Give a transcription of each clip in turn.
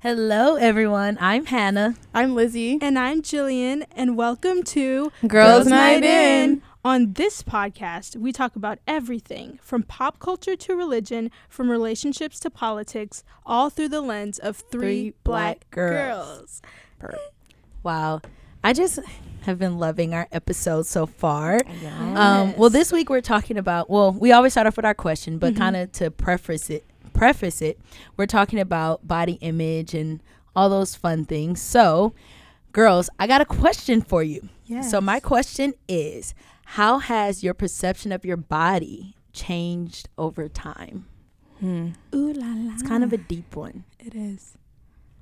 Hello, everyone. I'm Hannah. I'm Lizzie. And I'm Jillian, and welcome to Girls, Night In. On this podcast, we talk about everything from pop culture to religion, from relationships to politics, all through the lens of three, Three black, black girls. girls. Wow. I just have been loving our episodes so far. Yeah. Um, well, this week we're talking about, well, we always start off with our question, but Mhm. kind of to preface it, preface it, we're talking about body image and all those fun things. So, girls, I got a question for you. Yes. So, my question is How has your perception of your body changed over time? Hmm. Ooh la la. It's kind of a deep one. It is.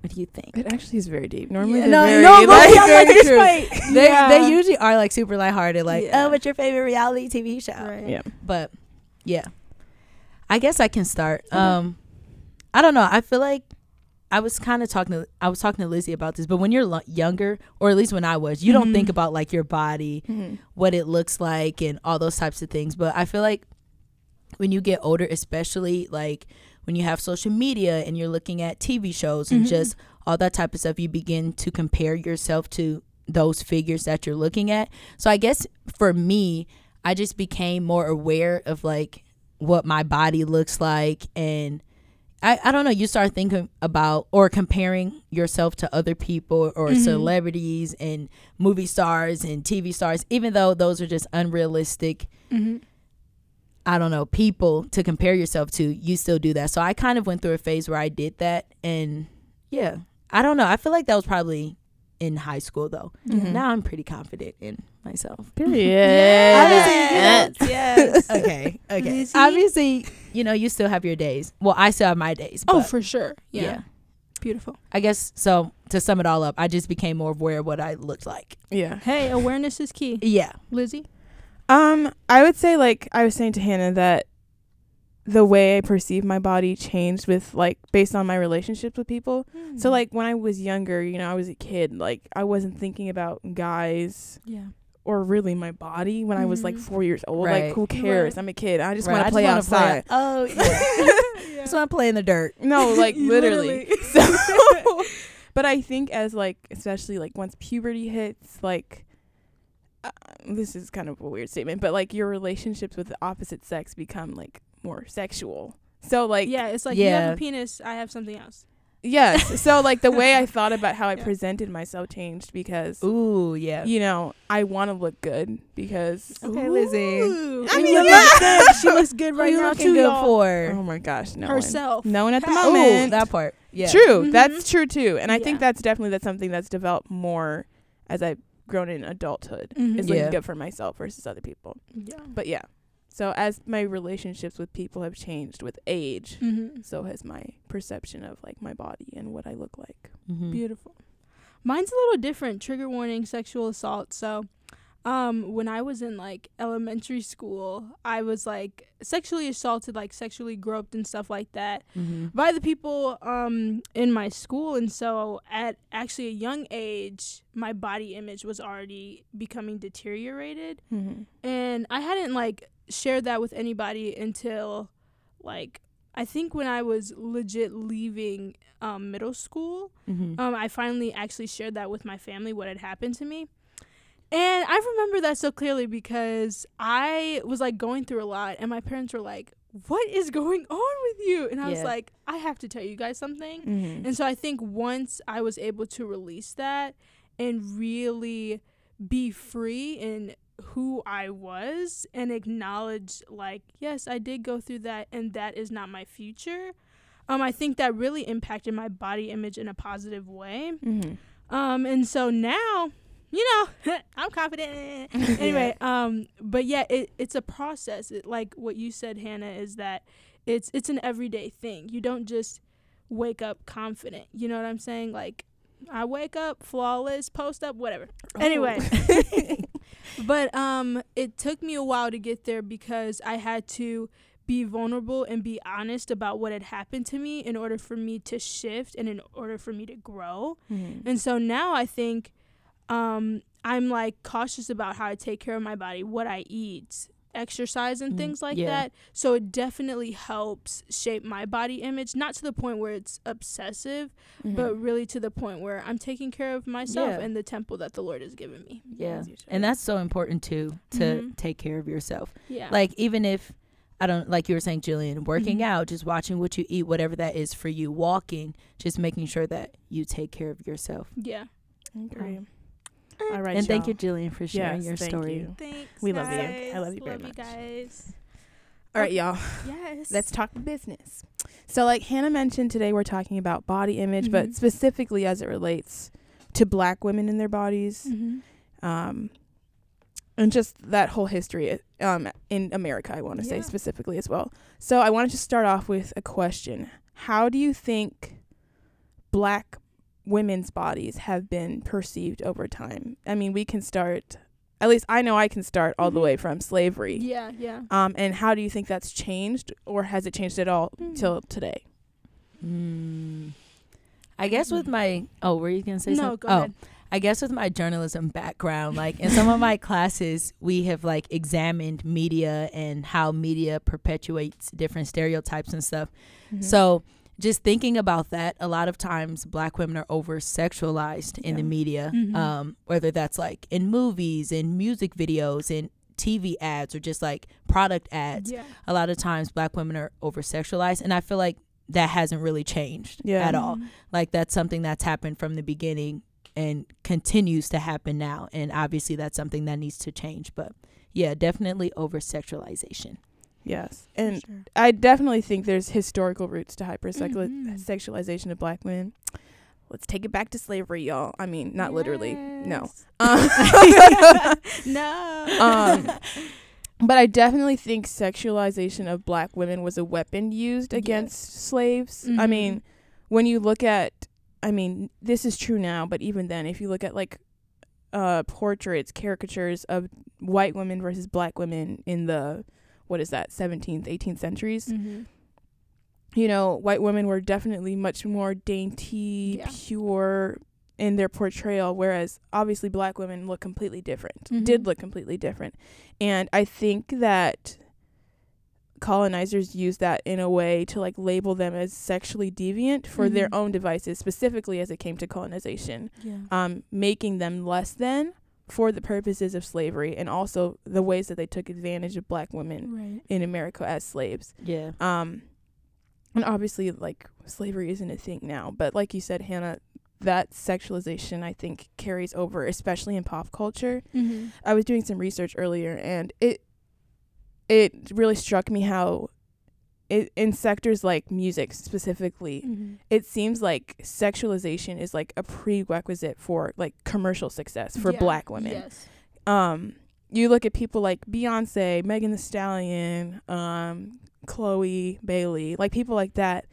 What do you think? It actually is very deep. Normally, Yeah, they're no, very, no, like, but I'm like, very this true. might- they, Yeah. they usually are like super lighthearted, like, Yeah. oh, what's your favorite reality TV show? Right. Yeah. But yeah, I guess I can start. Um, I don't know. I feel like I was kind of talking to I was talking to Lizzie about this, but when you're lo- younger, or at least when I was, you don't Mhm. think about like your body, Mhm. what it looks like, and all those types of things. But I feel like when you get older, especially like when you have social media and you're looking at TV shows and Mhm. just all that type of stuff, you begin to compare yourself to those figures that you're looking at. So I guess for me, I just became more aware of like what my body looks like and I, I don't know, you start thinking about or comparing yourself to other people or Mhm. celebrities and movie stars and TV stars, even though those are just unrealistic Mm-hmm. I don't know, people to compare yourself to, you still do that. So I kind of went through a phase where I did that. And yeah, I don't know. I feel like that was probably in high school though. Mhm. Now I'm pretty confident in myself. Period. Yes. yes. okay. Okay. Lizzie? Obviously, you know, you still have your days. Well, I still have my days. Oh, for sure. Yeah. yeah. Beautiful. I guess so. To sum it all up, I just became more aware of what I looked like. Yeah. Hey, awareness is key. Yeah. Lizzie? Um, I would say like I was saying to Hannah that the way I perceive my body changed with like based on my relationships with people. Mm. So like when I was younger, you know, I was a kid, like I wasn't thinking about guys yeah. Or really my body when I was like Mhm. 4 years old. Right. Like who cares? Right. I'm a kid. I just Right, want to play wanna outside. oh, yeah. just want to play in the dirt. No, like literally. Literally. So, but I think as like, especially like once puberty hits, like, uh, this is kind of a weird statement, but like your relationships with the opposite sex become like more sexual. So like, yeah, it's like you have a penis, I have something else. Yes. So like the way I thought about how I Yeah. presented myself changed because. Ooh, yeah. You know, I want to look good because. Okay, Lizzie. Ooh. I And mean, you yeah. look good. She looks good right you now looking too, good for? Oh my gosh, no Herself. one. No one at the moment. Ooh, that part. Yeah. True. Mhm. That's true too. And I think that's definitely that's something that's developed more as I've grown in adulthood. Mhm. Is Yeah. looking good for myself versus other people. Yeah. But yeah. So as my relationships with people have changed with age, Mm-hmm. so has my perception of like my body and what I look like. Mhm. Beautiful. Mine's a little different. Trigger warning: sexual assault. So, um, when I was in like elementary school, I was like sexually assaulted, like sexually groped and stuff like that Mhm. by the people um in my school. And so, at actually a young age, my body image was already becoming deteriorated. Mm-hmm. and I hadn't like shared that with anybody until like I think when I was legit leaving um, middle school, Mhm. um, I finally actually shared that with my family what had happened to me. And I remember that so clearly because I was like going through a lot, and my parents were like, What is going on with you? And I was like, I have to tell you guys something. Mm-hmm. And so I think once I was able to release that and really be free in who I was and acknowledge like, yes, I did go through that and that is not my future. Um, I think that really impacted my body image in a positive way. Mm-hmm. Um, and so now, you know, I'm confident. anyway, um, but yeah, it, it's a process. It, like what you said, Hannah, is that it's it's an everyday thing. You don't just wake up confident. You know what I'm saying? Like I wake up flawless, post up, whatever. Anyway, but um, it took me a while to get there because I had to be vulnerable and be honest about what had happened to me in order for me to shift and in order for me to grow. Mm-hmm. And so now I think um, I'm like cautious about how I take care of my body, what I eat, exercise and Mm, things like yeah. that. So it definitely helps shape my body image, not to the point where it's obsessive, but really to the point where I'm taking care of myself Yeah. and the temple that the Lord has given me. Yeah. As you should. And that's so important too to Mhm. take care of yourself. Yeah. Like even if I don't like you were saying, Jillian, working Mhm. out, just watching what you eat, whatever that is for you, walking, just making sure that you take care of yourself. yeah. I agree. Um, All right, and thank you, y'all. Jillian, for sharing Yes, your thank story. you. Thanks. We love you. I love you very Love much. you guys. All right, y'all. Yes. Let's talk business. So, like Hannah mentioned today, we're talking about body image, but Mhm. specifically as it relates to black women in their bodies, Mhm. um, and just that whole history um, in America, I want to say specifically as well. So, I wanted to start off with a question How do you think black women's bodies have been perceived over time? I mean, we can start, at least I know I can start all the Mhm. way from slavery. Yeah, yeah. Um, and how do you think that's changed, or has it changed at all Mm. till today? Mm. I guess with my oh, were you gonna say no, something? go oh, ahead. I guess with my journalism background, like in some of my classes, we have like examined media and how media perpetuates different stereotypes and stuff. Mm-hmm. So just thinking about that, a lot of times black women are over sexualized in the media, Mhm. um, whether that's like in movies, in music videos, in TV ads, or just like product ads. Yeah. A lot of times black women are over sexualized, and I feel like that hasn't really changed Yeah. at all. Mhm. Like that's something that's happened from the beginning and continues to happen now. And obviously that's something that needs to change. But yeah, definitely over sexualization. Yes, and sure. I definitely think there's historical roots to hypersexualization Mhm. of black women. Let's take it back to slavery, y'all. I mean, not literally, no. Um, no. um, but I definitely think sexualization of black women was a weapon used against slaves. I Mhm. mean, when you look at, I mean, this is true now, but even then, if you look at like uh, portraits, caricatures of white women versus black women in the, what is that, 17th, 18th centuries, Mhm. you know, white women were definitely much more dainty, Yeah. pure in their portrayal, whereas obviously black women look completely different, did Mhm. look completely different. And I think that colonizers used that in a way to like label them as sexually deviant for their Mhm. own devices, specifically as it came to colonization, Yeah. um, making them less than for the purposes of slavery and also the ways that they took advantage of black women Right. in America as slaves. Yeah. Um, and obviously, like slavery isn't a thing now, but like you said, Hannah, that sexualization I think carries over, especially in pop culture. Mm-hmm. I was doing some research earlier, and it it really struck me how it in sectors like music specifically, Mm-hmm. it seems like sexualization is like a prerequisite for like commercial success for black women Yes. um you look at people like Beyonce, Megan Thee Stallion, um, Chloe Bailey, like people like that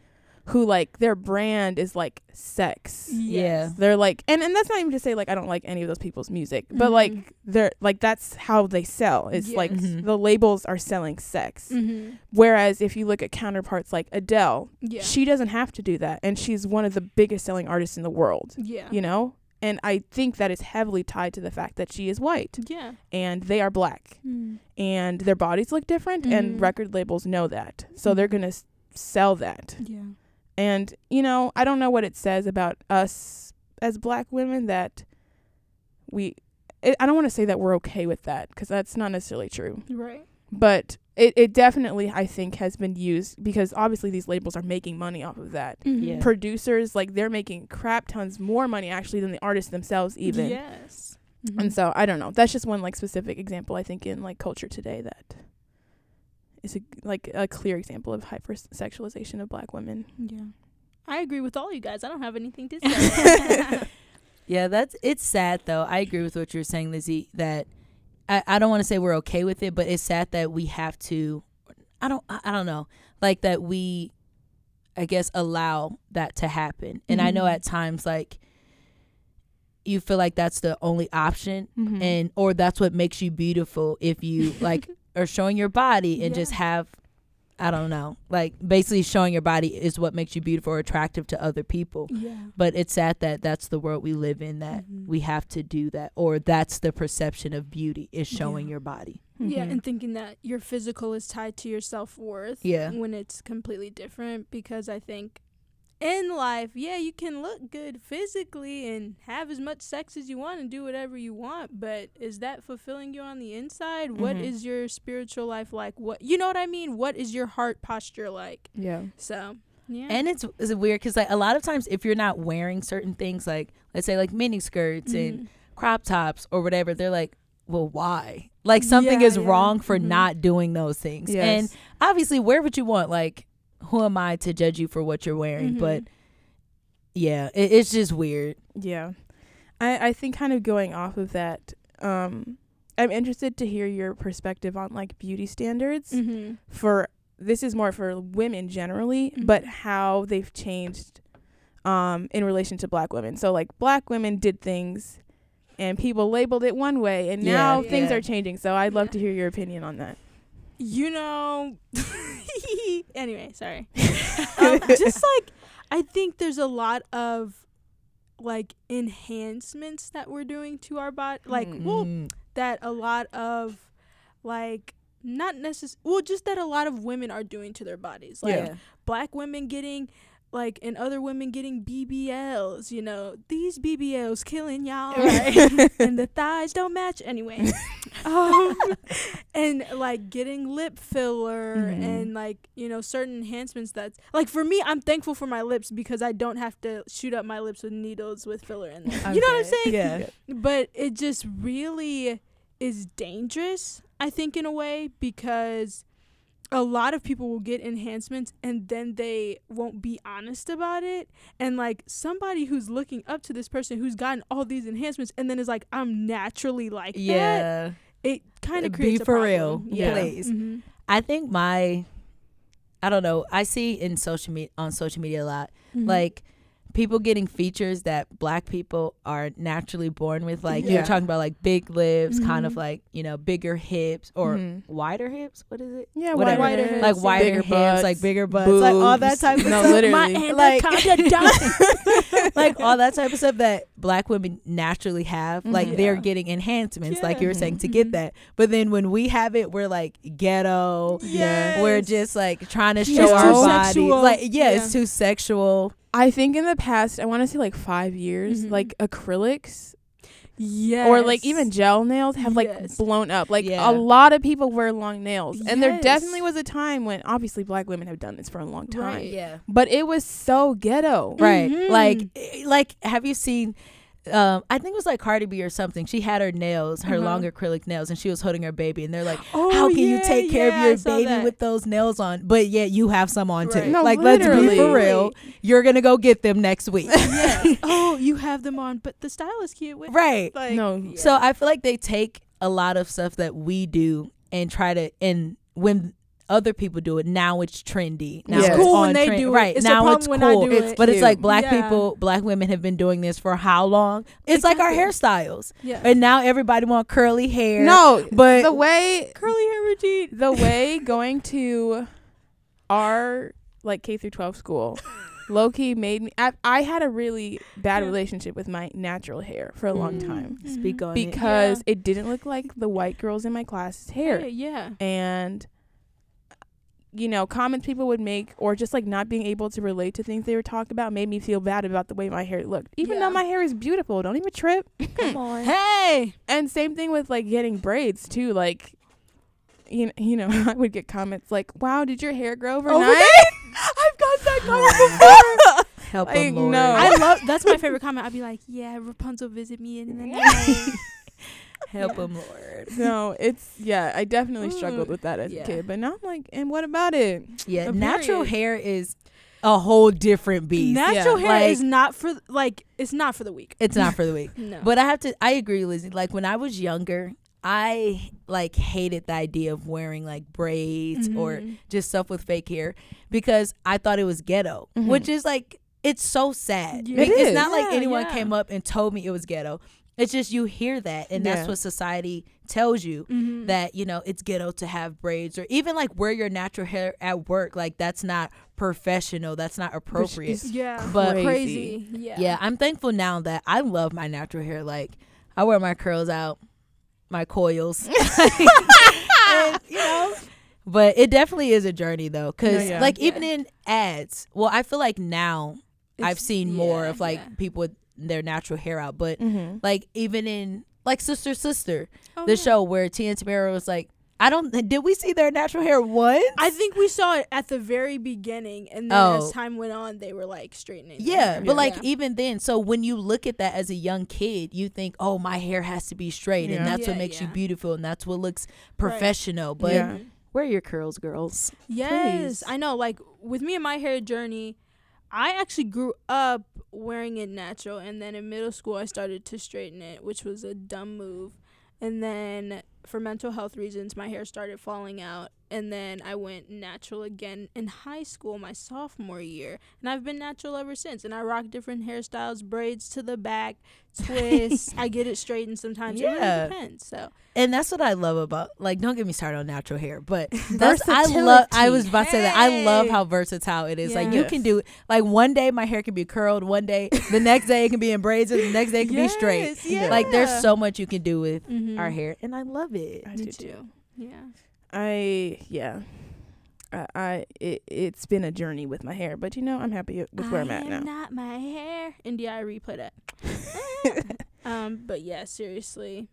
who like their brand is like sex. Yeah. They're like and, and that's not even to say like I don't like any of those people's music, but Mhm. like they're like that's how they sell. It's like Yes. Mhm. the labels are selling sex. Mm-hmm. Whereas if you look at counterparts like Adele, Yeah. she doesn't have to do that and she's one of the biggest selling artists in the world, yeah. you know? And I think that is heavily tied to the fact that she is white Yeah. and they are black Mm. and their bodies look different and Mhm. record labels know that so they're Mhm. going to s- sell that Yeah. And you know i don't know what it says about us as black women that we it, i don't want to say that we're okay with that because that's not necessarily true Right. but it, it definitely i think has been used because obviously these labels are making money off of that Mm-hmm. Yeah. producers like they're making crap tons more money actually than the artists themselves even Yes. And so I don't know. That's just one like specific example I think in like culture today that is a, like a clear example of hypersexualization of black women. yeah. I agree with all you guys. I don't have anything to say. Yeah, that's it's sad though. I agree with what you're saying, Lizzie, that I, I don't want to say we're okay with it, but it's sad that we have to I don't I, I don't know. Like that we I guess allow that to happen. And I know Mhm. at times like you feel like that's the only option Mm-hmm. and or that's what makes you beautiful if you like are showing your body and just have I don't know. Like basically showing your body is what makes you beautiful or attractive to other people. Yeah. But it's sad that that's the world we live in that Mhm. we have to do that or that's the perception of beauty is showing Yeah. your body. Yeah, Mhm. and thinking that your physical is tied to your self worth. Yeah. When it's completely different, because I think in life, yeah, you can look good physically and have as much sex as you want and do whatever you want, but is that fulfilling you on the inside? What Mhm. is your spiritual life like? What you know what I mean? What is your heart posture like? yeah. So, yeah. And it's, it's weird because like a lot of times if you're not wearing certain things like let's say like mini skirts and Mhm. crop tops or whatever, they're like, well, why? Like something Yeah, is yeah. wrong for Mhm. not doing those things. Yes. And obviously, wear what you want. Like, who am I to judge you for what you're wearing? Mhm. But yeah, it, it's just weird. Yeah. I, I think kind of going off of that, um, I'm interested to hear your perspective on like beauty standards Mhm. for this is more for women generally, Mhm. but how they've changed um in relation to black women. So like black women did things and people labeled it one way and now Yeah, things yeah. are changing. So I'd love Yeah. to hear your opinion on that. You know anyway sorry um, just like i think there's a lot of like enhancements that we're doing to our body like Mm. well that a lot of like not necessarily well just that a lot of women are doing to their bodies like yeah. black women getting like and other women getting BBLs, you know, these BBLs killing y'all, and the thighs don't match anyway. um, and like getting lip filler Mhm. and like you know certain enhancements that's like for me, I'm thankful for my lips because I don't have to shoot up my lips with needles with filler in them. You know what I'm saying? Yeah. but it just really is dangerous i think in a way because a lot of people will get enhancements and then they won't be honest about it and like somebody who's looking up to this person who's gotten all these enhancements and then is like i'm naturally like that Yeah. it kind Uh, of be creates a for real, yeah please. Mhm. I think my, I don't know. I see in social media on social media a lot, Mhm. like people getting features that black people are naturally born with. Like Yeah. you're talking about, like big lips, kind of Mhm. like you know bigger hips or Mhm. wider hips. What is it? Yeah, Whatever. Wider hips, like wider bigger hips, butts, like bigger butts, like all that type of no, stuff. literally. Like- like all that type of stuff that black women naturally have. Like Mhm. they're Yeah. getting enhancements, like you were saying, to get that. But then when we have it, we're like ghetto. Yes. We're just like trying to It's show our too bodies. sexual. Like yeah, Yeah. it's too sexual. I think in the past, I want to say like five years, Mhm. like acrylics yes or like even gel nails have like Yes. blown up. Like Yeah. a lot of people wear long nails, and there definitely was a time when obviously black women have done this for a long time, Right. Yeah. but it was so ghetto. Right. Mhm. Like eh, like have you seen um, I think it was like Cardi B or something. She had her nails, her Uh-huh. long acrylic nails, and she was holding her baby. And they're like, Oh, "How can you take care yeah, of your baby that. with those nails on, but yet you have some on Right. too? No, like, let's be literally. for real. You're gonna go get them next week, yes. oh, you have them on, but the style is cute. With right? Like, No. yeah. So I feel like they take a lot of stuff that we do and try to and when other people do it, now it's trendy. Now It's it's cool when they trend- do it. Right It's a now it's when I cool. do It's it. but it's like black Yeah. people, black women have been doing this for how long? It's like our hairstyles, yeah. and now everybody want curly hair. No, but the way curly hair routine. the way going to our like K through 12 school low key made me I, I had a really bad Yeah. relationship with my natural hair for a long Mm. time speak on it. because it didn't look like the white girls in my class's hair Yeah, yeah. and you know comments people would make or just like not being able to relate to things they were talking about made me feel bad about the way my hair looked even Yeah. though my hair is beautiful don't even trip Come on. Hey, and same thing with like getting braids too like you know, you know i would get comments like wow did your hair grow oh, overnight i've got that comment before Help Like, them, Lord. no. I love. That's my favorite comment. I'd be like, "Yeah, Rapunzel visit me in the night." Help Yeah. them, Lord. no it's yeah i definitely struggled with that as yeah. a kid but now i'm like and what about it Yeah, A natural period. hair is a whole different beast. Natural Yeah. hair Like- is not for like it's not for the weak. it's not for the weak. No, But I have to I agree, Lizzie. Like when I was younger, I like hated the idea of wearing like braids or Mhm. just stuff with fake hair because I thought it was ghetto, Mhm. which is like it's so sad. Yeah. Like, It it's is. not like anyone yeah. came up and told me it was ghetto. It's just you hear that and Yeah. that's what society tells you Mhm. that you know it's ghetto to have braids or even like wear your natural hair at work like that's not professional that's not appropriate is yeah, But- crazy. Yeah. yeah i'm thankful now that i love my natural hair like i wear my curls out my coils And, you know but it definitely is a journey though because No, yeah. like Yeah. even in ads well i feel like now i've It's- seen more of like yeah. people with their natural hair out but Mm-hmm. like even in like sister sister Oh, the yeah. show where Tia and Tamera was like, I don't. Did we see their natural hair once? I think we saw it at the very beginning, and then Oh. as time went on, they were like straightening. yeah, but like Yeah. even then, so when you look at that as a young kid, you think, oh, my hair has to be straight, and Yeah. that's what Yeah, makes you beautiful, and that's what looks professional. But Yeah. where are your curls, girls? Yes, Please. I know. Like with me and my hair journey, I actually grew up wearing it natural, and then in middle school I started to straighten it, which was a dumb move. And then for mental health reasons, my hair started falling out, and then I went natural again in high school, my sophomore year, and I've been natural ever since. And I rock different hairstyles, braids to the back, twists. I get it straightened sometimes. It Yeah. really depends. So And that's what I love about like don't get me started on natural hair, but that's I love I was about to say that. I love how versatile it is. Like you Yes. can do like one day my hair can be curled, one day the next day it can be in braids, and the next day it can be straight. Yeah. Like there's so much you can do with Mhm. our hair and I love it. I do too. Yeah. I yeah. I, I it it's been a journey with my hair, but you know I'm happy with where I'm I at am now. Not my hair. India, I replay that. um, but yeah, seriously,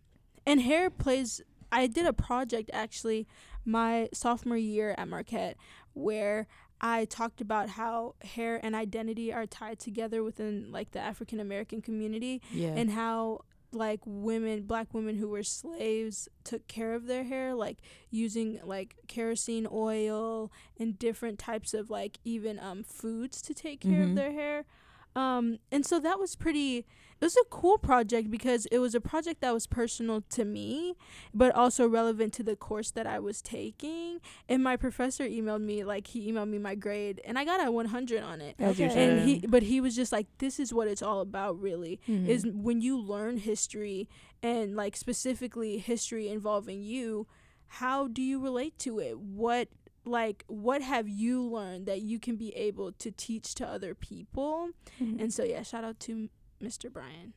and hair plays. I did a project actually my sophomore year at Marquette where I talked about how hair and identity are tied together within like the African American community Yeah. and how like women black women who were slaves took care of their hair like using like kerosene oil and different types of like even um foods to take care Mhm. of their hair um and so that was pretty it was a cool project because it was a project that was personal to me but also relevant to the course that I was taking and my professor emailed me like he emailed me my grade and I got a 100 on it As you Okay. should. and he but he was just like this is what it's all about really Mhm. is when you learn history and like specifically history involving you how do you relate to it what like what have you learned that you can be able to teach to other people Mhm. and so yeah shout out to mr brian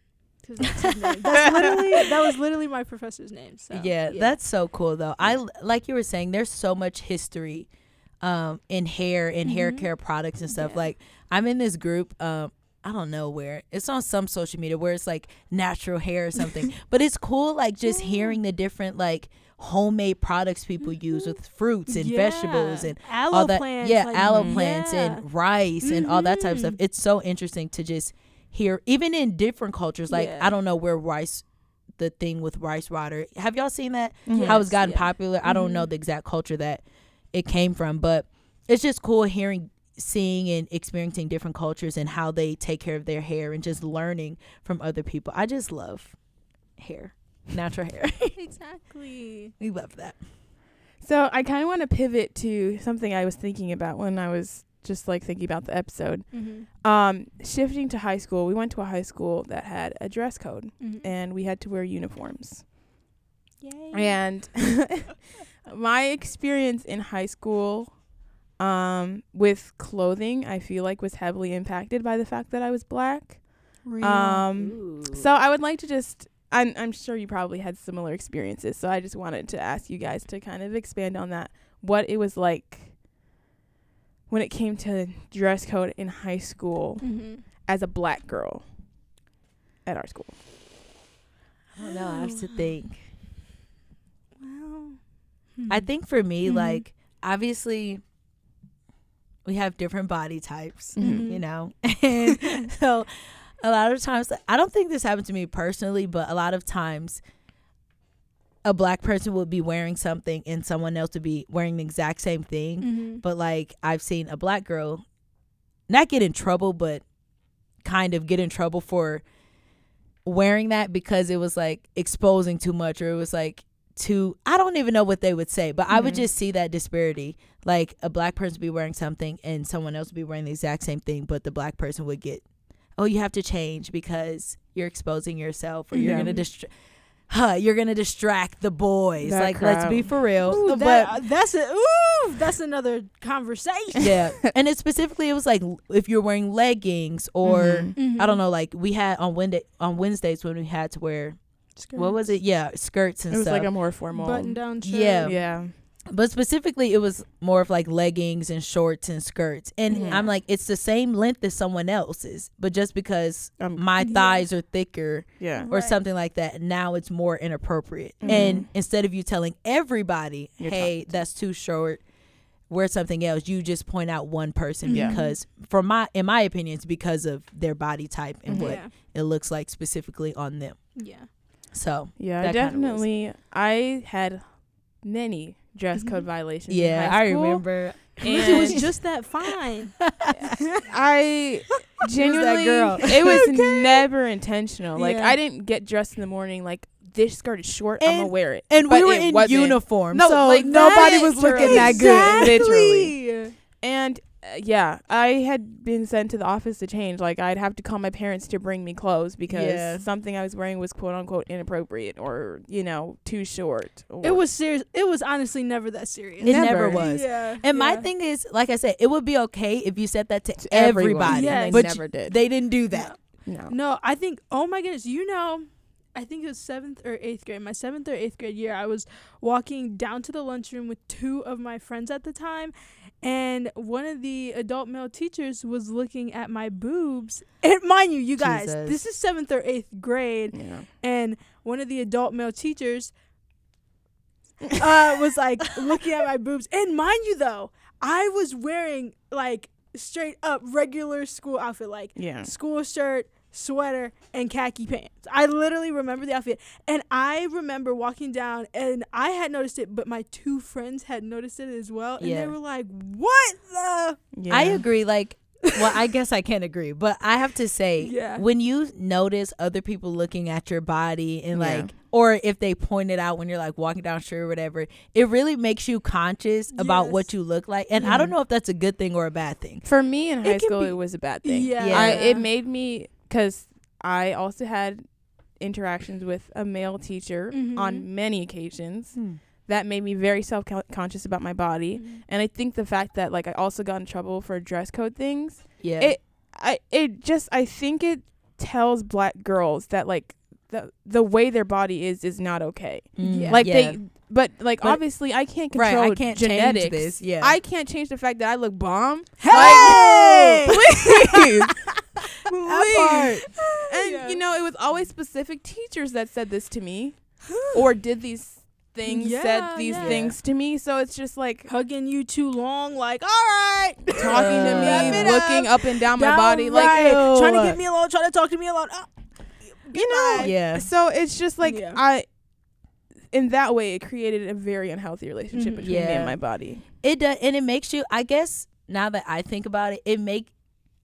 that's. That's literally that was literally my professor's name. So yeah, that's so cool though. I like you were saying there's so much history um in hair and hair Mhm. care products and stuff. Yeah. Like I'm in this group um I don't know where. It's on some social media where it's like natural hair or something. but it's cool like just Yeah. hearing the different like homemade products people use with fruits and Yeah. vegetables and aloe all that plants. yeah like, aloe Mhm. plants yeah. and rice and all that type of stuff Mhm. it's so interesting to just hear even in different cultures like Yeah. i don't know where rice the thing with rice water have y'all seen that Mhm. how it's gotten yeah. popular i don't know Mhm. the exact culture that it came from but it's just cool hearing seeing and experiencing different cultures and how they take care of their hair and just learning from other people i just love hair natural hair exactly. we love that So I kind of want to pivot to something I was thinking about when I was just like thinking about the episode. Mm-hmm. Um, shifting to high school, we went to a high school that had a dress code, Mm-hmm. and we had to wear uniforms. Yay. And my experience in high school, um, with clothing, I feel like was heavily impacted by the fact that I was black. Um, So I would like to just I'm I'm sure you probably had similar experiences. So I just wanted to ask you guys to kind of expand on that. What it was like when it came to dress code in high school Mm-hmm. as a black girl at our school. i don't know i have to think Well, I think for me, Mhm. like obviously, we have different body types, Mhm. you know, and so a lot of times, I don't think this happened to me personally, but a lot of times, a black person would be wearing something and someone else would be wearing the exact same thing. Mm-hmm. But like I've seen a black girl not get in trouble, but kind of get in trouble for wearing that because it was like exposing too much or it was like too I don't even know what they would say, but I would just see that disparity. Like a black person would be wearing something and someone else would be wearing the exact same thing, but the black person would get oh, you have to change because you're exposing yourself or you're Yeah. gonna distract. Huh, you're gonna distract the boys. That like, let's be for real. Ooh, but that, uh, that's a ooh, that's another conversation. yeah, and it specifically it was like if you're wearing leggings or Mhm. I don't know, like we had on Wednesday on Wednesdays when we had to wear what was it? Yeah, skirts and stuff. It was stuff. like a more formal. button down shirt. Yeah. Yeah. But specifically it was more of like leggings and shorts and skirts and Mhm. i'm like it's the same length as someone else's but just because Um, my Yeah. thighs are thicker yeah. or Right. something like that now it's more inappropriate Mhm. and instead of you telling everybody You're hey talking- that's too short wear something else you just point out one person Yeah. because from my in my opinion it's because of their body type and Mhm. what Yeah. it looks like specifically on them Yeah. so Yeah, That kinda was- definitely. I had many dress code mm-hmm. violations. in yeah i remember Lizzie was just that fine. I genuinely, girl. it was never intentional. Like Yeah. I didn't get dressed in the morning. Like this skirt is short. I'm gonna wear it. and But we were in wasn't. uniform No, so like, nobody was looking that good Literally. And Uh, yeah, I had been sent to the office to change. Like I'd have to call my parents to bring me clothes because Yeah. something I was wearing was quote unquote inappropriate or you know too short. Or, It was serious. It was honestly never that serious. It never, Never. was. Yeah. And my thing is, like I said, it would be okay if you said that to, to everybody. Yes. and But they you- never did. they didn't do that. no. No, I think. Oh my goodness, you know, I think it was seventh or eighth grade. My seventh or eighth grade year, I was walking down to the lunchroom with two of my friends at the time, and one of the adult male teachers was looking at my boobs. And mind you, you guys, Jesus. this is seventh or eighth grade, Yeah. and one of the adult male teachers uh, was like looking at my boobs. And mind you, though, I was wearing like straight up regular school outfit, like Yeah. school shirt, sweater, and khaki pants. I literally remember the outfit. And I remember walking down and I had noticed it, but my two friends had noticed it as well. And Yeah. they were like, What the Yeah. I agree. Like, well, I guess I can't agree, but I have to say, Yeah. when you notice other people looking at your body and Yeah. like, or if they point it out when you're like walking down the street or whatever, it really makes you conscious about what you look like. And I don't Mhm. know if that's a good thing or a bad thing. For me in high can school, be- it was a bad thing. Yeah. Yeah. I, it made me because I also had interactions with a male teacher Mhm. on many occasions. That made me very self conscious about my body, and I think the fact that like I also got in trouble for dress code things. Yeah. It I it just I think it tells black girls that like the the way their body is is not okay. Mm, Yeah. Like yeah. they but like But- obviously I can't Right, control I can't change genetics. this, yeah. I can't change the fact that I look bomb. Hey! Please. That Please. And Yeah. you know, it was always specific teachers that said this to me or did these things Yeah, said these yeah. things to me. So it's just like Hugging you too long, like, all right. talking to me, looking up and down my body right. like trying to get me alone, trying to talk to me alone. Ah, you know. yeah. So it's just like Yeah. I in that way it created a very unhealthy relationship Mhm. between me and my body. It does, and it makes you. I guess now that I think about it, it make.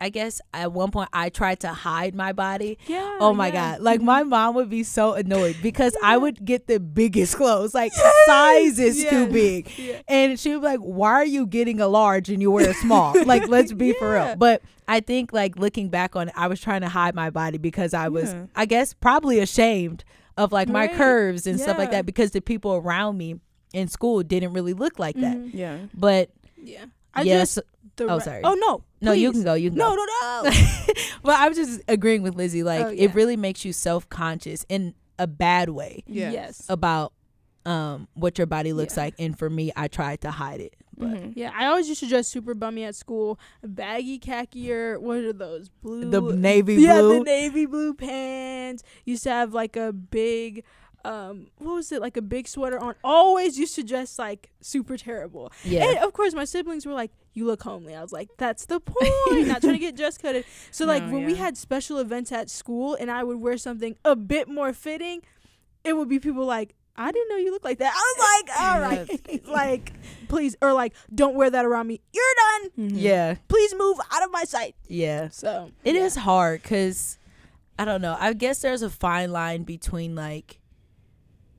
I guess at one point I tried to hide my body. Yeah. Oh my yeah. god! Like my mom would be so annoyed because I would get the biggest clothes, like sizes too big, Yeah. and she would be like, "Why are you getting a large and you wear a small?" like, let's be for real. But I think like looking back on it, I was trying to hide my body because I was, Yeah. I guess, probably ashamed of like my curves and stuff like that because the people around me in school didn't really look like that. Mhm. Yeah. But Yeah. I yes, just the oh, re- sorry. Oh no. no, you can go. You can No, go. no, no. but I'm just agreeing with Lizzie. Like Oh, yeah. it really makes you self conscious in a bad way Yeah. Yes. about um what your body looks Yeah. like. And for me, I tried to hide it. But Mhm. Yeah, I always used to dress super bummy at school. Baggy khaki or what are those blue? the navy yeah, blue. the navy blue pants. Used to have like a big, um, what was it? Like a big sweater on. Always used to dress like super terrible. yeah. And of course, my siblings were like, "You look homely." I was like, "That's the point." Not trying to get dress coded. So like No, when we had special events at school, and I would wear something a bit more fitting, it would be people like. I didn't know you looked like that. I was like, all right, like, please, or like, don't wear that around me. You're done. Mhm. yeah. Please move out of my sight. Yeah. So It is yeah. hard because I don't know. I guess there's a fine line between like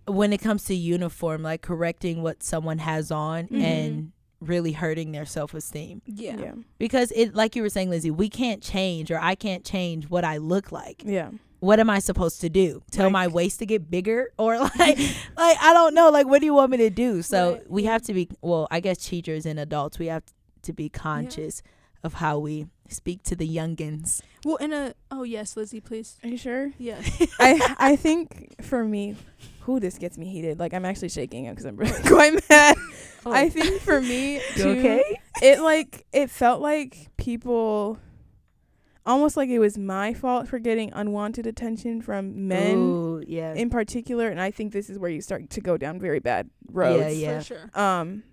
when it comes to uniform, like correcting what someone has on Mhm. and really hurting their self-esteem Yeah. yeah, because it like you were saying Lizzie we can't change or I can't change what I look like yeah. what am I supposed to do? Tell Like- my waist to get bigger or like like I don't know like what do you want me to do? So Right, we have to be well, I guess teachers and adults we have to be conscious of how we speak to the youngins. Well, in a oh yes, Lizzie, please. Are you sure? Yes. I I think for me, who this gets me heated. Like I'm actually shaking because I'm really quite mad. Oh. I think for me, too, okay? it like it felt like people almost like it was my fault for getting unwanted attention from men Ooh, yeah. in particular and I think this is where you start to go down very bad roads. Yeah, yeah. For sure. Um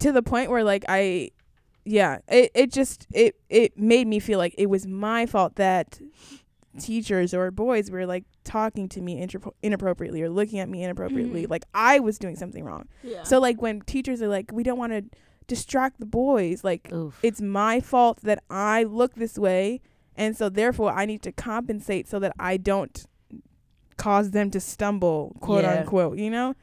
to the point where like I yeah, it it just it it made me feel like it was my fault that teachers or boys were like talking to me intra- inappropriately or looking at me inappropriately Mhm. like I was doing something wrong. Yeah. So like when teachers are like, we don't want to distract the boys, like Oof. it's my fault that I look this way, and so therefore I need to compensate so that I don't cause them to stumble, quote Yeah. unquote. You know,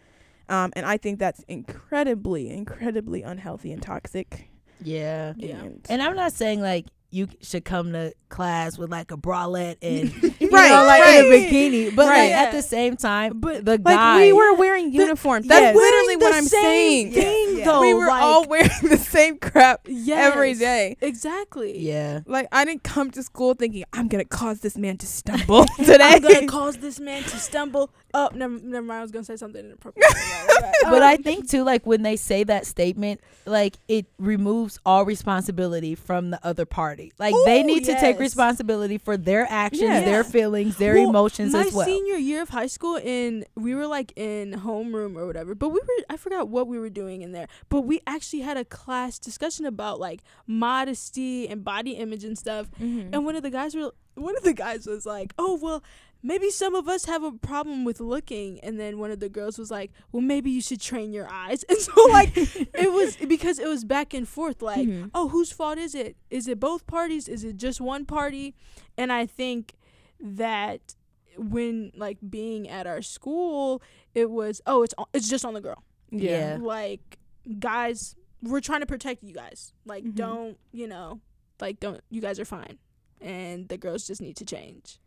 um, and I think that's incredibly, incredibly unhealthy and toxic. yeah. Yeah. And, And I'm not saying like you should come to class with like a bralette and Right, know, like in a bikini, but Right. like at the same time, But, the like guy we were wearing uniforms. That's yes. literally what I'm saying. Thing Yeah. though, we were like, all wearing the same crap yes, every day. Exactly. yeah. Like I didn't come to school thinking I'm gonna cause this man to stumble today. I'm gonna cause this man to stumble. Oh, never, never mind. I was gonna say something inappropriate. Right, right, right. but I think too, like when they say that statement, like it removes all responsibility from the other party. Like they Ooh, need to take responsibility for their actions, Yeah. their feelings, their Well, emotions as well. My senior year of high school, and we were like in homeroom or whatever. But we were I forgot what we were doing in there. But we actually had a class discussion about like modesty and body image and stuff. Mhm. And one of the guys were one of the guys was like, "Oh well." Maybe some of us have a problem with looking, and then one of the girls was like, "Well, maybe you should train your eyes." And so, like, it was because it was back and forth. Like, Mhm. oh, whose fault is it? Is it both parties? Is it just one party? And I think that when like being at our school, it was oh, it's on- it's just on the girl. Yeah. Like guys, we're trying to protect you guys. Like Mhm. don't you know, like don't you guys are fine, and the girls just need to change.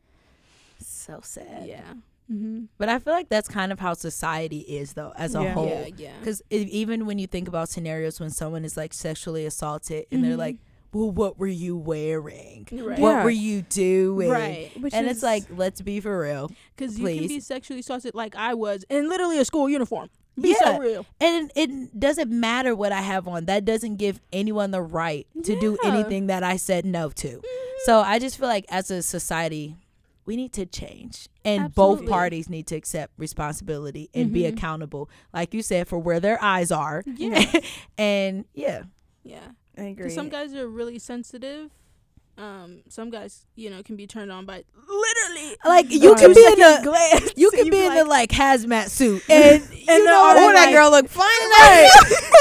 So sad. Yeah. Mm-hmm. But I feel like that's kind of how society is, though, as a Yeah. whole. Yeah. Yeah. Because even when you think about scenarios when someone is like sexually assaulted and they're Mhm. like, well, what were you wearing? Right. What Yeah. were you doing? Right. Which And is- it's like, let's be for real. Because you can be sexually assaulted like I was in literally a school uniform. Be Yeah. so real. And it doesn't matter what I have on. That doesn't give anyone the right to do anything that I said no to. Mm-hmm. So I just feel like as a society, we need to change. And both parties need to accept responsibility and be Mhm. accountable, like you said, for where their eyes are. Yeah. and yeah. yeah. I agree. 'Cause some guys are really sensitive. Um, some guys, you know, can be turned on by literally Like you can be in a the glance. you can be be in the like- like hazmat suit and you know oh, that, that like- girl look fine tonight.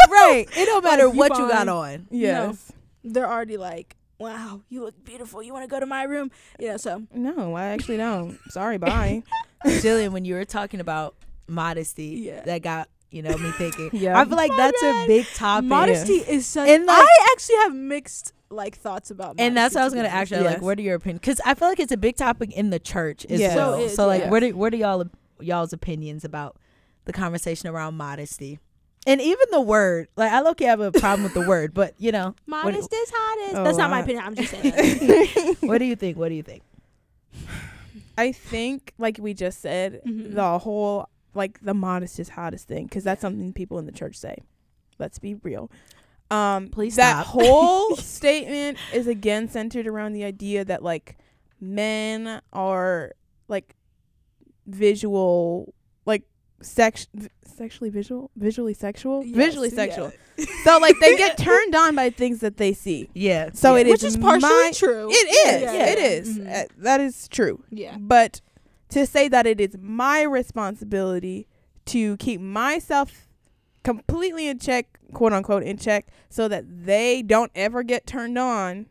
right. It don't matter Like, you what you got on. yes. they're already like, "Wow, you look beautiful. You want to go to my room?" Yeah. So No, I actually don't. Sorry, bye. Jillian, when you were talking about modesty, Yeah. that got you know me thinking. Yeah. I feel like My that's bad. a big topic. modesty is such. And, like- I actually have mixed like thoughts about. and that's modesty, what I was gonna honest. ask you. Like, what are your opinions? Because I feel like it's a big topic in the church as Yeah. well. So it is, so like, yeah. what are what are y'all y'all's opinions about the conversation around modesty? And even the word, like I look, I have a problem with the word, but you know, what, Modest is hottest. Oh, that's not my opinion. I'm just saying. What do you think? What do you think? I think, like we just said, Mhm. the whole like the modest is hottest thing, because that's something people in the church say. Let's be real. Um, Please that stop. whole statement is again centered around the idea that like men are like visual, like sex, sexually visual, visually sexual, visually sexual. yeah. So like they get turned on by things that they see. Yeah. So yeah. it is Which is partially my- true. It is. Yeah. It is. Mhm. Uh, that is true. Yeah. But to say that it is my responsibility to keep myself completely in check, quote unquote, in check, so that they don't ever get turned on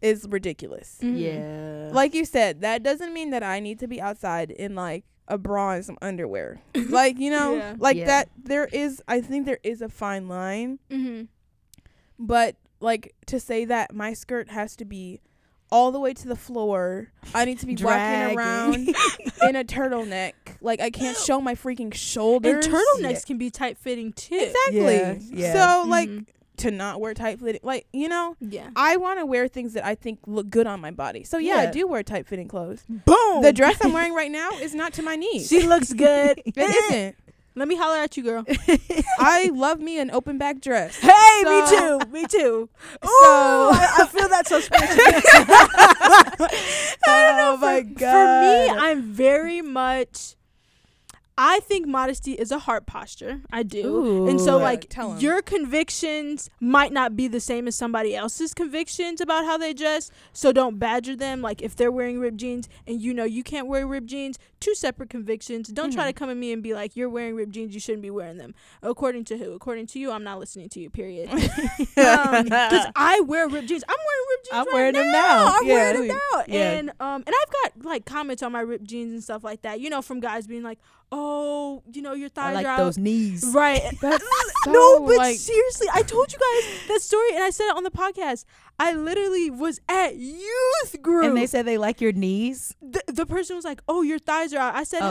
is ridiculous. Mhm. Yeah. Like you said, that doesn't mean that I need to be outside in like a bra and some underwear. like, you know, Yeah. like Yeah. that there is I think there is a fine line, Mm-hmm. but like to say that my skirt has to be all the way to the floor. I need to be walking around in a turtleneck. Like I can't show my freaking And shoulders. turtlenecks can be tight fitting too. Exactly. Yeah, yeah. So like Mhm. To not wear tight fitting like, you know, Yeah. I want to wear things that I think look good on my body. So yeah, I do wear tight fitting clothes. Boom. The dress I'm wearing right now is not to my knees. She looks good. it eh. isn't. Let me holler at you, girl. I love me an open back dress. Hey, So- me too. Me too. So- Ooh, I, I feel that suspicion. oh my god. For me, I'm very much. I think modesty is a heart posture. I do. and so, like, Tell 'em. your convictions might not be the same as somebody else's convictions about how they dress. So, don't badger them. Like, if they're wearing ripped jeans and you know you can't wear ripped jeans, two separate convictions. Don't try Mhm. to come at me and be like, you're wearing ripped jeans, you shouldn't be wearing them. According to who? According to you, I'm not listening to you, period. Because I wear ripped jeans. I'm wearing ripped jeans. I'm right wearing now. them now. I'm Yeah. wearing them now. Yeah. And um, and I've got like comments on my ripped jeans and stuff like that. You know, from guys being like, "Oh, you know, your I thighs like are out." those knees. Right. That's mm, so no, but like seriously, I told you guys that story, and I said it on the podcast. I literally was at youth group, And they said they like your knees. the, the person was like, "Oh, your thighs are out." I said, Oh.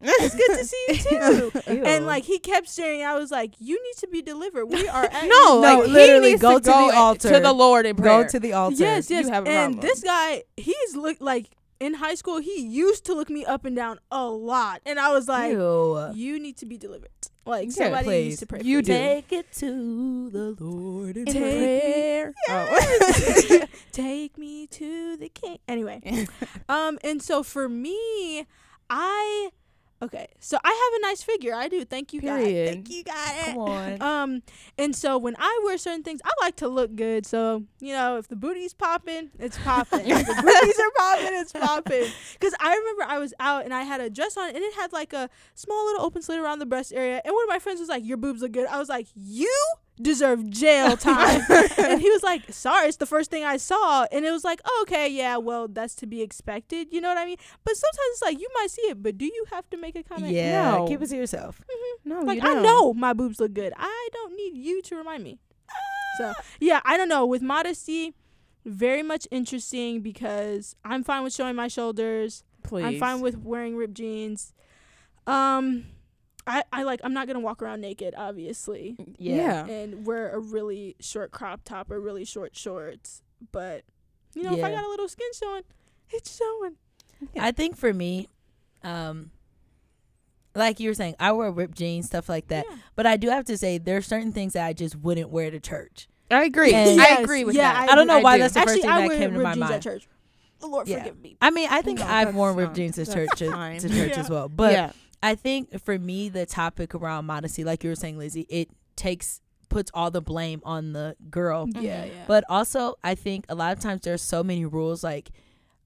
"Hello, it's good to see you too." Ew. and like he kept staring. I was like, "You need to be delivered. We are at no, No, like literally, he needs go to, to go the altar. to the Lord and prayer. Go to the altar. Yes, You yes. have a and problem. this guy, he's look like in high school. He used to look me up and down a lot, and I was like, Ew. "You need to be delivered. Like Yeah, somebody please. needs to pray. You for do. Take it to the Lord in Take prayer. me- Oh. Take me to the king. Anyway, um, and so for me, I okay. So I have a nice figure. I do. Thank you, God. Period. Thank you, God. Come on. Um, and so when I wear certain things, I like to look good. So you know, if the booty's popping, it's popping. if the booties are popping, it's popping. Because I remember I was out and I had a dress on, and it had like a small little open slit around the breast area. And one of my friends was like, "Your boobs look good." I was like, "You." Deserve jail time, and he was like, "Sorry, it's the first thing I saw," and it was like, oh, "Okay, yeah, well, that's to be expected." You know what I mean? But sometimes it's like you might see it, but do you have to make a comment? yeah, No. keep it to yourself. no, Like you I don't. know my boobs look good. I don't need you to remind me. So yeah, I don't know. With modesty, very much interesting because I'm fine with showing my shoulders. Please. I'm fine with wearing ripped jeans. Um, I I like I'm not gonna walk around naked, obviously, Yeah. and wear a really short crop top or really short shorts. But you know, if I got a little skin showing, it's showing. Yeah. I think for me, um, like you were saying, I wear ripped jeans, stuff like that. Yeah. But I do have to say, there are certain things that I just wouldn't wear to church. I agree. And- I agree with yeah, that. I don't know I why do. that's the Actually, first thing I that wear came to my jeans mind. at church. The Lord Yeah. forgive me. I mean, I think No, I've worn ripped jeans to church to, to church Yeah. as well. But yeah. I think for me, the topic around modesty, like you were saying, Lizzie, it takes puts all the blame on the girl. Yeah, Mhm. yeah. But also, I think a lot of times there's so many rules, like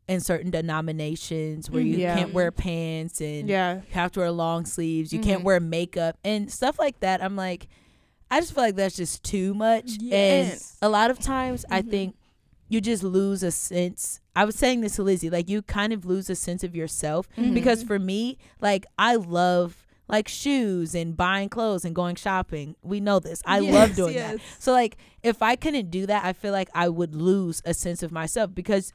in certain denominations, where you Mhm. Yeah. can't wear pants and Yeah. you have to wear long sleeves. You Mhm. can't wear makeup and stuff like that. I'm like, I just feel like that's just too much. And Yes. a lot of times, I Mhm. think you just lose a sense. I was saying this to Lizzie, like you kind of lose a sense of yourself Mhm. because for me, like I love like shoes and buying clothes and going shopping. We know this. I love Yes, doing that. So like if I couldn't do that, I feel like I would lose a sense of myself because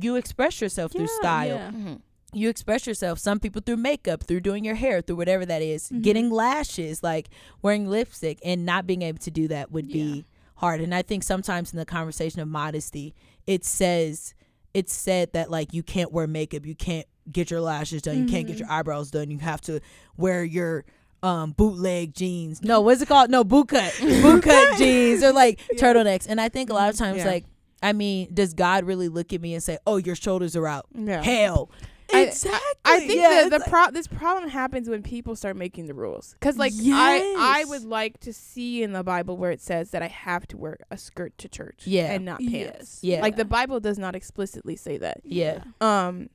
you express yourself through style. yeah. Mhm. You express yourself. Some people through makeup, through doing your hair, through whatever that is. Mhm. Getting lashes, like wearing lipstick and not being able to do that would Yeah. be hard. And I think sometimes in the conversation of modesty, it says it's said that like you can't wear makeup, you can't get your lashes done, you can't get Mhm. your eyebrows done, you have to wear your um bootleg jeans. No, what's it called? No, bootcut, bootcut jeans or like Yeah. turtlenecks. And I think a lot of times Yeah. like I mean, does God really look at me and say, "Oh, your shoulders are out"? Yeah. Hell, Exactly. I think Yeah, the, the pro- this problem happens when people start making the rules. Cause like I I would like to see in the Bible where it says that I have to wear a skirt to church. Yeah. And not pants. Yes. Yeah. Like the Bible does not explicitly say that. yeah. Um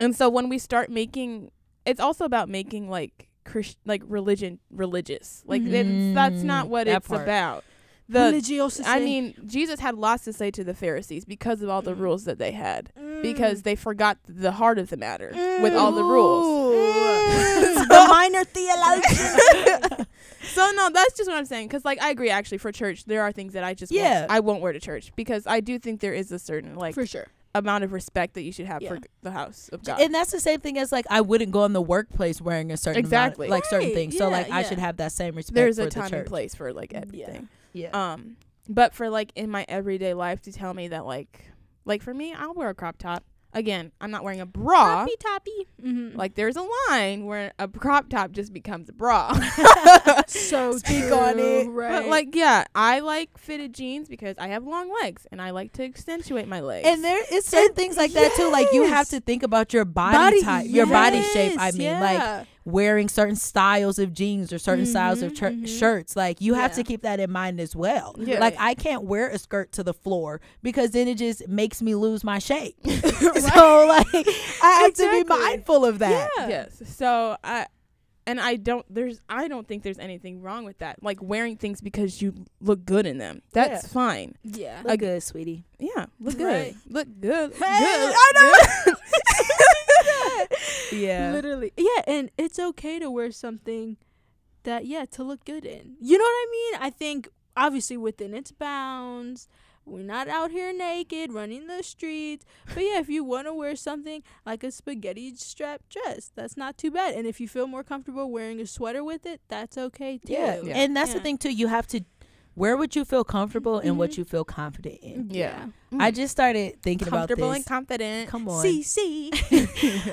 and so when we start making it's also about making like Christ like religion religious. Like Mhm. it's, that's not what that it's part. about. The Religiosity. I mean, Jesus had lots to say to the Pharisees because of all the Mm. rules that they had. Mm. Because they forgot the heart of the matter with all the rules. Mm. the minor theologian. So no, that's just what I'm saying. Because like I agree, actually, for church, there are things that I just Yeah. won't, I won't wear to church because I do think there is a certain like For sure. amount of respect that you should have for the house of God. And that's the same thing as like I wouldn't go in the workplace wearing a certain Exactly. amount, like certain Right, things. So like yeah, I should have that same respect. There's for a the time and church. place for like Yeah. everything. Yeah. Um, but for like in my everyday life to tell me that like, like for me, I'll wear a crop top. Again, I'm not wearing a bra. Toppy toppy. Mm-hmm. Like there's a line where a crop top just becomes a bra. so Speak true, on it. Right. But like yeah, I like fitted jeans because I have long legs and I like to accentuate my legs. And there is certain things like that too. Like you have to think about your body, Body- type, your body shape. I yes, mean, like yeah. Wearing certain styles of jeans or certain styles of Mhm, chur- mhm. shirts. Like you have to keep that in mind as well. Yeah. Like I can't wear a skirt to the floor because then it just makes me lose my shape. so like I have to be mindful of that. Yeah. yes. So I and I don't there's I don't think there's anything wrong with that. Like wearing things because you look good in them. That's Yeah. fine. yeah. Look good, sweetie. Yeah, look Right. good. Look good. Hey, good. I know. Yeah. Literally. Yeah, and it's okay to wear something that yeah, to look good in. You know what I mean? I think obviously within its bounds. We're not out here naked running the streets. But yeah, if you want to wear something like a spaghetti strap dress, that's not too bad. And if you feel more comfortable wearing a sweater with it, that's okay too. Yeah. Yeah. And that's the thing too. You have to wear would you feel comfortable and what Mhm. you feel confident in. Yeah. I just started thinking about this. comfortable this. and confident. Come on. CC.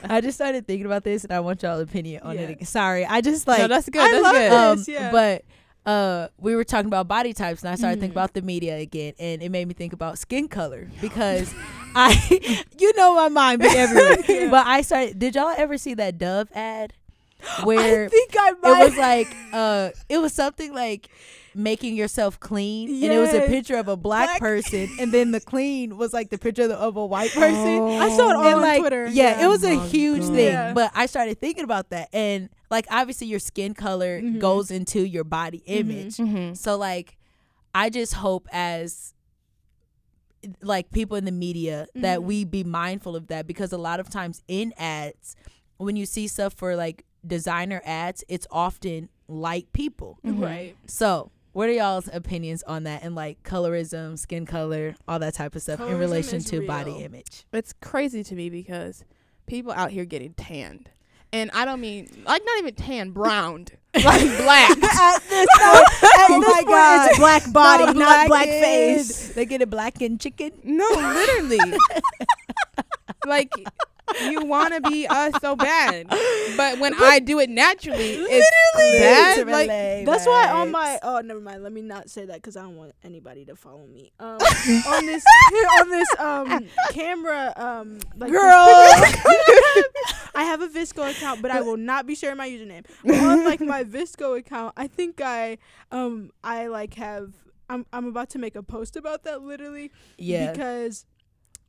I just started thinking about this and I want y'all opinion on Yeah. it. again. Sorry. I just like no, that's good. I that's love good. it. um Yes, yeah. but uh we were talking about body types and I started thinking Mhm. about the media again and it made me think about skin color because I you know my mind be everywhere. Yeah. But I started did y'all ever see that Dove ad where I think I might. it was like uh it was something like making yourself clean and it was a picture of a black, Black- person and then the clean was like the picture of, the, of a white person I saw it all on like Twitter. yeah, it was a Oh huge God. thing Yeah. but i started thinking about that and like obviously your skin color Mhm. goes into your body image Mm-hmm. so like i just hope as like people in the media that Mhm. we be mindful of that because a lot of times in ads when you see stuff for like designer ads it's often like people Mhm. Right. so what are y'all's opinions on that and like colorism skin color all that type of stuff in relation to body image It's crazy to me because people out here getting tanned. And I don't mean like not even tan, browned. like black. at this Oh my God. black body, Not not, black face. face. They get it black and chicken. No, literally. like you want to be us so bad, but when I do it naturally, it's bad. Like That's why on my oh never mind. Let me not say that because I don't want anybody to follow me. Um, on this on this um camera um like Girl. I have a VSCO account, but I will not be sharing my username. on like my VSCO account, I think I um I like have I'm I'm about to make a post about that literally yeah, because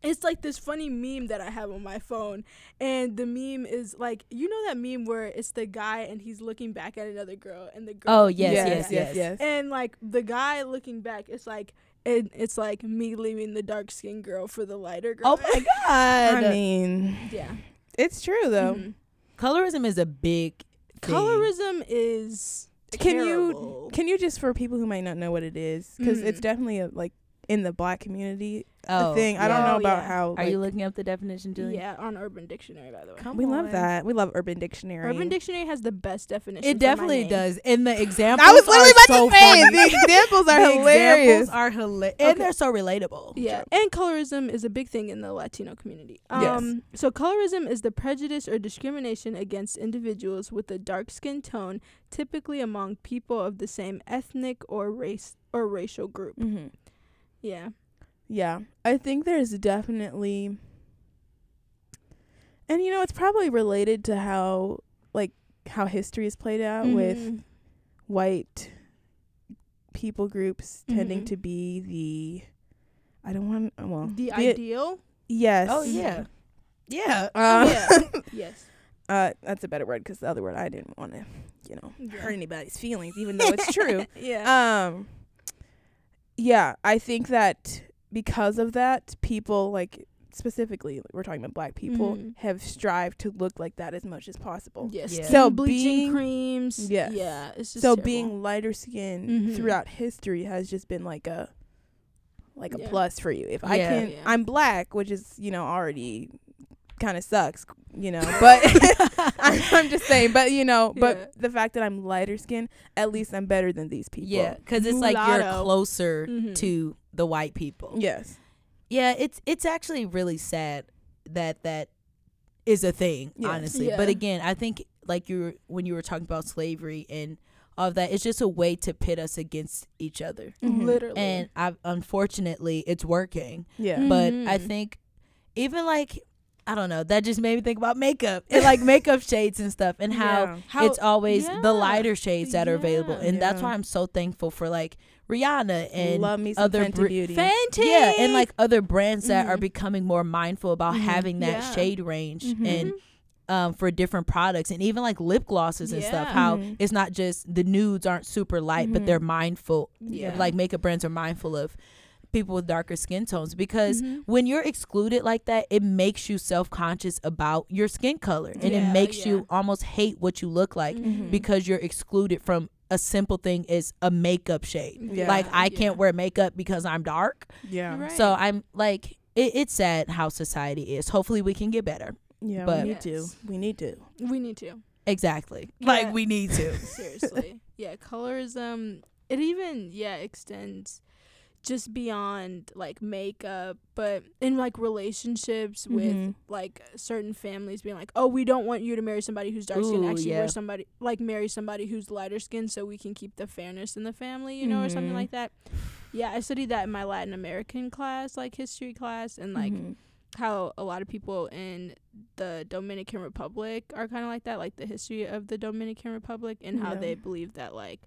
it's like this funny meme that I have on my phone, and the meme is like you know that meme where it's the guy and he's looking back at another girl, and the girl. Oh, yes, yes, yes, yes. And like the guy looking back, it's like it, it's like me leaving the dark skinned girl for the lighter girl. Oh my god. I mean, yeah. it's true though. Mhm. colorism is a big thing. Colorism is Can you can you just for people who might not know what it is because it's Mhm. definitely a, like in the black community Oh, a thing. I don't yeah. know Oh, about yeah. how. Are like- you looking up the definition, Julie? yeah on Urban Dictionary by the way. Come we on. love that. We love Urban Dictionary. Urban Dictionary has the best definition. It for my definitely name. does, and the examples. I was literally are about so to say funny. the examples are The hilarious. Examples are hilarious, Okay. and they're so relatable. Yeah, and colorism is a big thing in the Latino community. Yes. Um, so colorism is the prejudice or discrimination against individuals with a dark skin tone, typically among people of the same ethnic or race or racial group. mm-hmm. Yeah. Yeah, I think there's definitely, and you know, it's probably related to how like how history is played out with Mhm. white people groups tending Mhm. to be the. I don't want well the the- ideal. Yes. Oh yeah, yeah. Uh, yeah. yes. uh, that's a better word because the other word I didn't want to, you know, Yeah. hurt anybody's feelings, even though it's true. Yeah. um yeah, I think that because of that, people like specifically we're talking about black people Mhm. have strived to look like that as much as possible. Yes. Yeah. So bleaching being- creams. Yes. Yeah. It's just So terrible. being lighter skinned Mhm. throughout history has just been like a like a Yeah. plus for you. If I can Yeah. I'm black, which is, you know, already kind of sucks, you know. But I'm, I'm just saying, but you know, Yeah. but the fact that I'm lighter skinned, at least I'm better than these people. Yeah, because it's like you're Mulatto. closer Mhm. to the white people. Yes. Yeah, it's it's actually really sad that that is a thing, Yes. honestly. Yeah. But again, I think like you were when you were talking about slavery and all of that, it's just a way to pit us against each other. Mhm. literally. And I unfortunately it's working. Yeah. Mm. But I Mhm. think even like I don't know, that just made me think about makeup and like makeup shades and stuff and how Yeah. How- it's always the lighter shades that are available. Yeah. And that's why I'm so thankful for like Rihanna and love me some other Fenty br- Beauty. Fenty. yeah, and like other brands that are Mhm. becoming more mindful about Mhm. having that Yeah. shade range Mhm. and um, for different products and even like lip glosses and stuff. Yeah. How it's not just the nudes aren't super light, but Mhm. they're mindful. Yeah. Like makeup brands are mindful of people with darker skin tones because Mhm. when you're excluded like that, it makes you self conscious about your skin color and Yeah, it makes yeah. you almost hate what you look like Mhm. because you're excluded from a simple thing as a makeup shade. Yeah. Like I can't wear makeup because I'm dark. Yeah. Right. So I'm like, it, it's sad how society is. Hopefully, we can get better. Yeah. But- we need to. We need to. we need to. Exactly. Yeah. Like we need to. Seriously. yeah, colorism it even yeah extends just beyond like makeup, but in like relationships with Mhm. like certain families being like, "Oh, we don't want you to marry somebody who's dark skinned. Actually, yeah. we're somebody like marry somebody who's lighter skinned so we can keep the fairness in the family, you know, or something Mhm. like that." Yeah, I studied that in my Latin American class, like history class, and like Mhm. how a lot of people in the Dominican Republic are kind of like that, like the history of the Dominican Republic and how they believe that like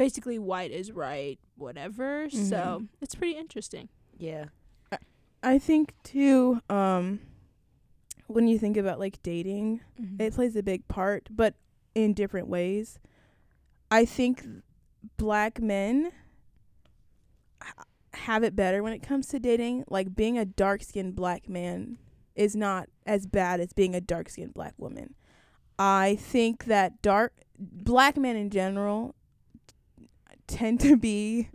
basically white is right, whatever. So Mhm. it's pretty interesting. Yeah. I think too. Um, when you think about like dating, Mm-hmm. it plays a big part, but in different ways. I think black men h- have it better when it comes to dating. Like being a dark skinned black man is not as bad as being a dark skinned black woman. I think that dark black men in general tend to be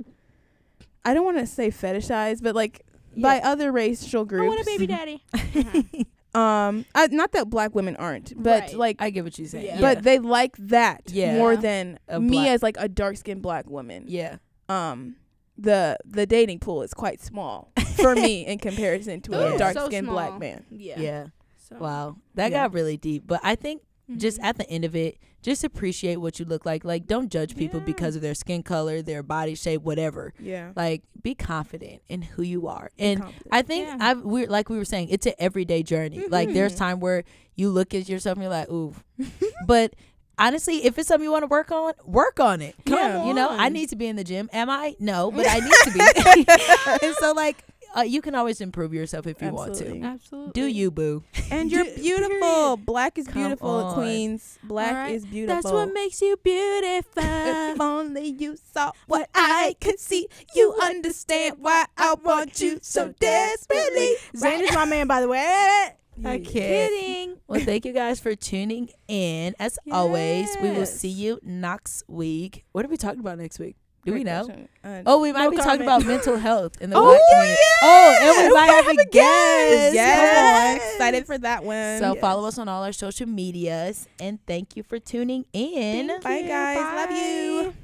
I don't want to say fetishized, but like by other racial groups. I want a baby daddy. Um, I, not that black women aren't, but Right. like, I get what you're saying. Yeah. but they like that Yeah. more than A me black- as like a dark skinned black woman. yeah. Um, the the dating pool is quite small for me in comparison to Oh, a dark so skinned black man. Yeah. Yeah. So. Wow. That Yeah. got really deep. But I think just Mhm. at the end of it, just appreciate what you look like. Like don't judge people Yeah. because of their skin color, their body shape, whatever. Yeah, Like be confident in who you are. And Confident. I think Yeah. I've we're like we were saying, it's an everyday journey. Like there's Mhm. time where you look at yourself and you're like, ooh. but honestly, if it's something you want to work on, work on it. Come on, You know, I need to be in the gym. Am I? No, but I need to be. and so like uh, you can always improve yourself if you Absolutely. want to. Absolutely. Do you, boo? and you're beautiful. Black is Come beautiful, on. queens. Black Alright. is beautiful. That's what makes you beautiful. If only you saw what I could see, you understand why I want you so desperately. Zayn is my man, by the way. I Yeah. can't. Kidding. Well, thank you guys for tuning in. As always, we will see you next week. What are we talking about next week? Do we know? Uh, Oh, we might No be talking about mental health in the Oh, black community. Oh, and we yes! might have a guest. Yes. Excited for that one. So Yes. follow us on all our social medias and thank you for tuning in. Thank Bye, you. guys. Love you. Bye.